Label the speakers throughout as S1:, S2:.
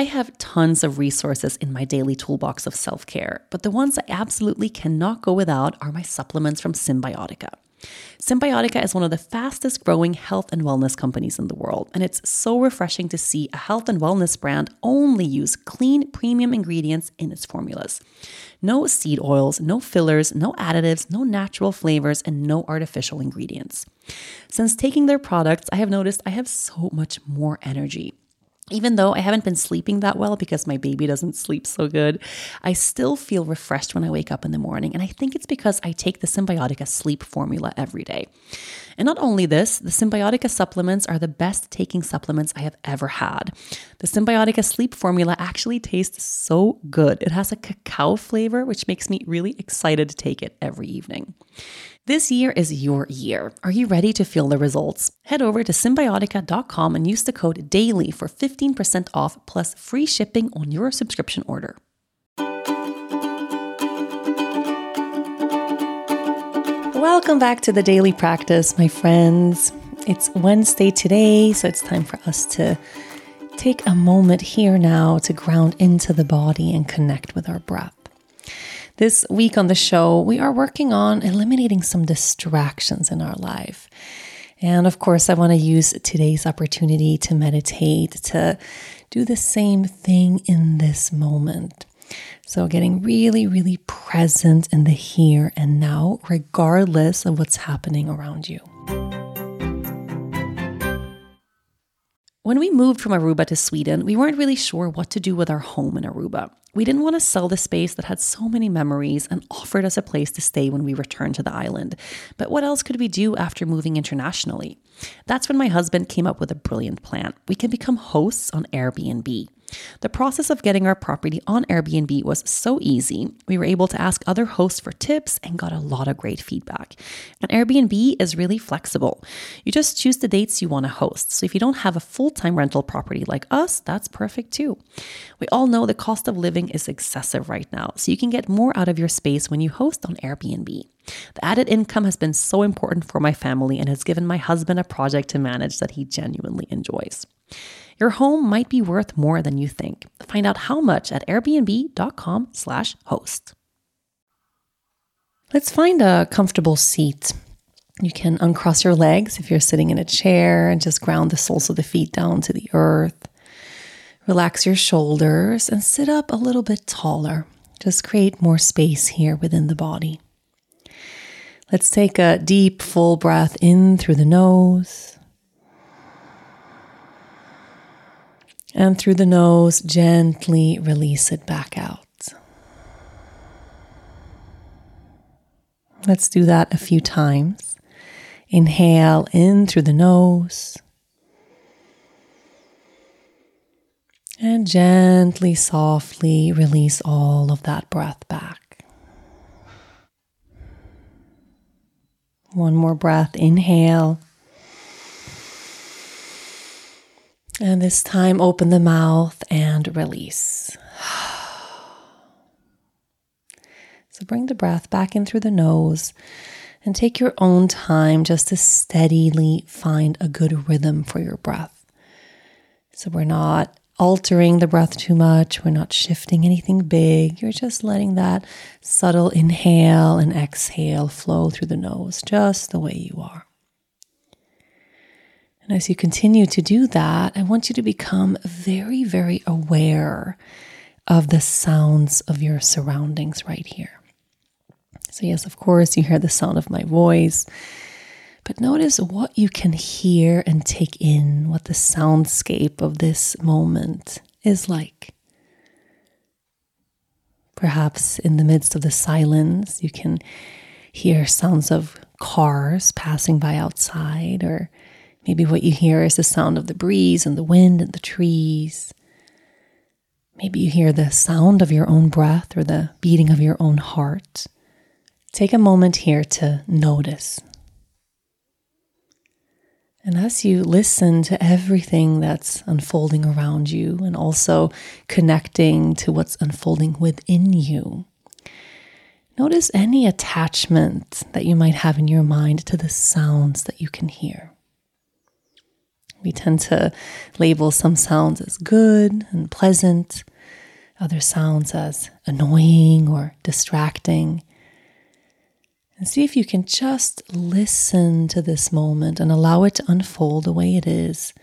S1: I have tons of resources in my daily toolbox of self care, but the ones I absolutely cannot go without are my supplements from Cymbiotika. Cymbiotika is one of the fastest growing health and wellness companies in the world, and it's so refreshing to see a health and wellness brand only use clean, premium ingredients in its formulas. No seed oils, no fillers, no additives, no natural flavors, and no artificial ingredients. Since taking their products, I have noticed I have so much more energy. Even though I haven't been sleeping that well because my baby doesn't sleep so good, I still feel refreshed when I wake up in the morning. And I think it's because I take the Cymbiotika sleep formula every day. And not only this, the Cymbiotika supplements are the best taking supplements I have ever had. The Cymbiotika sleep formula actually tastes so good. It has a cacao flavor, which makes me really excited to take it every evening. This year is your year. Are you ready to feel the results? Head over to cymbiotika.com and use the code DAILY for 15% off plus free shipping on your subscription order. Welcome back to the daily practice, my friends. It's Wednesday today, so it's time for us to take a moment here now to ground into the body and connect with our breath. This week on the show, we are working on eliminating some distractions in our life. And of course, I want to use today's opportunity to meditate, to do the same thing in this moment. So, getting really, really present in the here and now, regardless of what's happening around you. When we moved from Aruba to Sweden, we weren't really sure what to do with our home in Aruba. We didn't want to sell the space that had so many memories and offered us a place to stay when we returned to the island. But what else could we do after moving internationally? That's when my husband came up with a brilliant plan. We can become hosts on Airbnb. The process of getting our property on Airbnb was so easy. We were able to ask other hosts for tips and got a lot of great feedback. And Airbnb is really flexible. You just choose the dates you want to host. So if you don't have a full time rental property like us, that's perfect too. We all know the cost of living is excessive right now, so you can get more out of your space when you host on Airbnb. The added income has been so important for my family and has given my husband a project to manage that he genuinely enjoys. Your home might be worth more than you think. Find out how much at airbnb.com/slash host. Let's find a comfortable seat. You can uncross your legs if you're sitting in a chair and just ground the soles of the feet down to the earth. Relax your shoulders and sit up a little bit taller. Just create more space here within the body. Let's take a deep, full breath in through the nose And through the nose, gently release it back out. Let's do that a few times. Inhale in through the nose. And gently, softly release all of that breath back. One more breath. Inhale. And this time, open the mouth and release. So bring the breath back in through the nose and take your own time just to steadily find a good rhythm for your breath. So we're not altering the breath too much, we're not shifting anything big. You're just letting that subtle inhale and exhale flow through the nose just the way you are. And as you continue to do that, I want you to become very, very aware of the sounds of your surroundings right here. So, yes, of course, you hear the sound of my voice, but notice what you can hear and take in, what the soundscape of this moment is like. Perhaps in the midst of the silence, you can hear sounds of cars passing by outside or Maybe what you hear is the sound of the breeze and the wind and the trees. Maybe you hear the sound of your own breath or the beating of your own heart. Take a moment here to notice. And as you listen to everything that's unfolding around you and also connecting to what's unfolding within you, notice any attachment that you might have in your mind to the sounds that you can hear. We tend to label some sounds as good and pleasant, other sounds as annoying or distracting. And see if you can just listen to this moment and allow it to unfold the way it is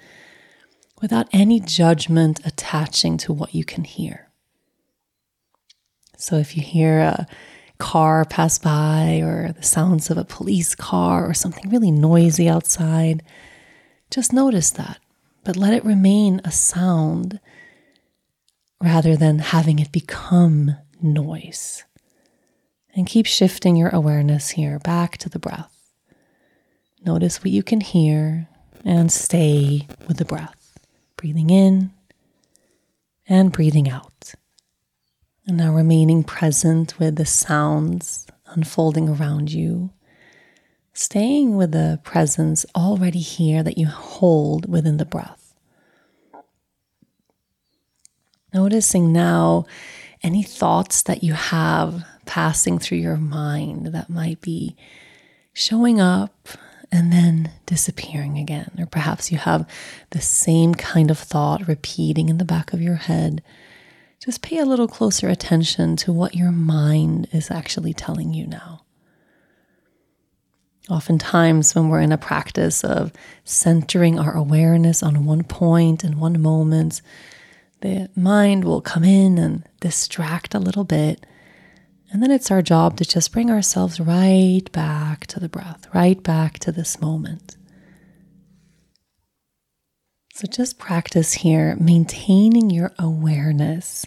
S1: without any judgment attaching to what you can hear. So if you hear a car pass by or the sounds of a police car or something really noisy outside, just notice that, but let it remain a sound rather than having it become noise. And keep shifting your awareness here back to the breath. Notice what you can hear and stay with the breath, breathing in and breathing out. And now remaining present with the sounds unfolding around you, staying with the presence already here that you hold within the breath. Noticing now any thoughts that you have passing through your mind that might be showing up and then disappearing again. Or perhaps you have the same kind of thought repeating in the back of your head. Just pay a little closer attention to what your mind is actually telling you now. Oftentimes, when we're in a practice of centering our awareness on one point and one moment, the mind will come in and distract a little bit. And then it's our job to just bring ourselves right back to the breath, right back to this moment. So just practice here, maintaining your awareness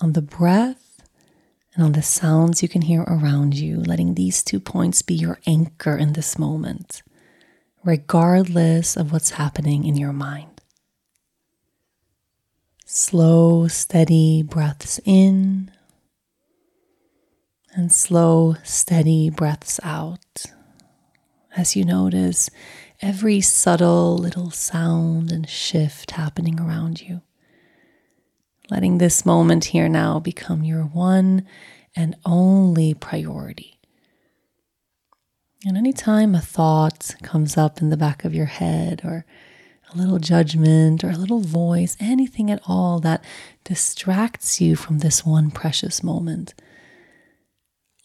S1: on the breath and on the sounds you can hear around you, letting these two points be your anchor in this moment, regardless of what's happening in your mind. Slow, steady breaths in and slow, steady breaths out as you notice every subtle little sound and shift happening around you. Letting this moment here now become your one and only priority. And anytime a thought comes up in the back of your head or a little judgment or a little voice, anything at all that distracts you from this one precious moment,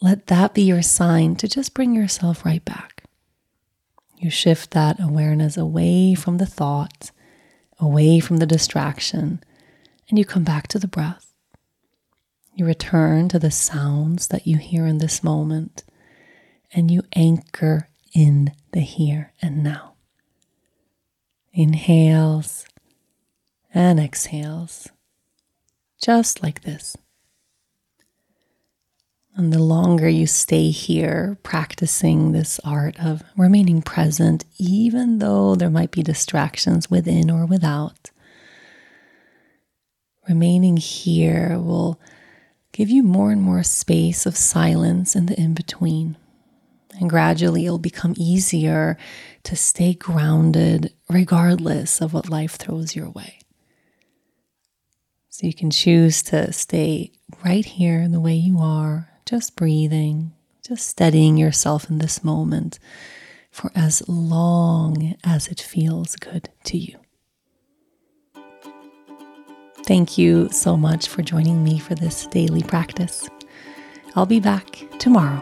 S1: let that be your sign to just bring yourself right back. You shift that awareness away from the thought, away from the distraction, and you come back to the breath. You return to the sounds that you hear in this moment, and you anchor in the here and now inhales and exhales, just like this. And the longer you stay here practicing this art of remaining present, even though there might be distractions within or without, remaining here will give you more and more space of silence in the in between. And gradually it'll become easier to stay grounded regardless of what life throws your way. So you can choose to stay right here the way you are, just breathing, just steadying yourself in this moment for as long as it feels good to you. Thank you so much for joining me for this daily practice. I'll be back tomorrow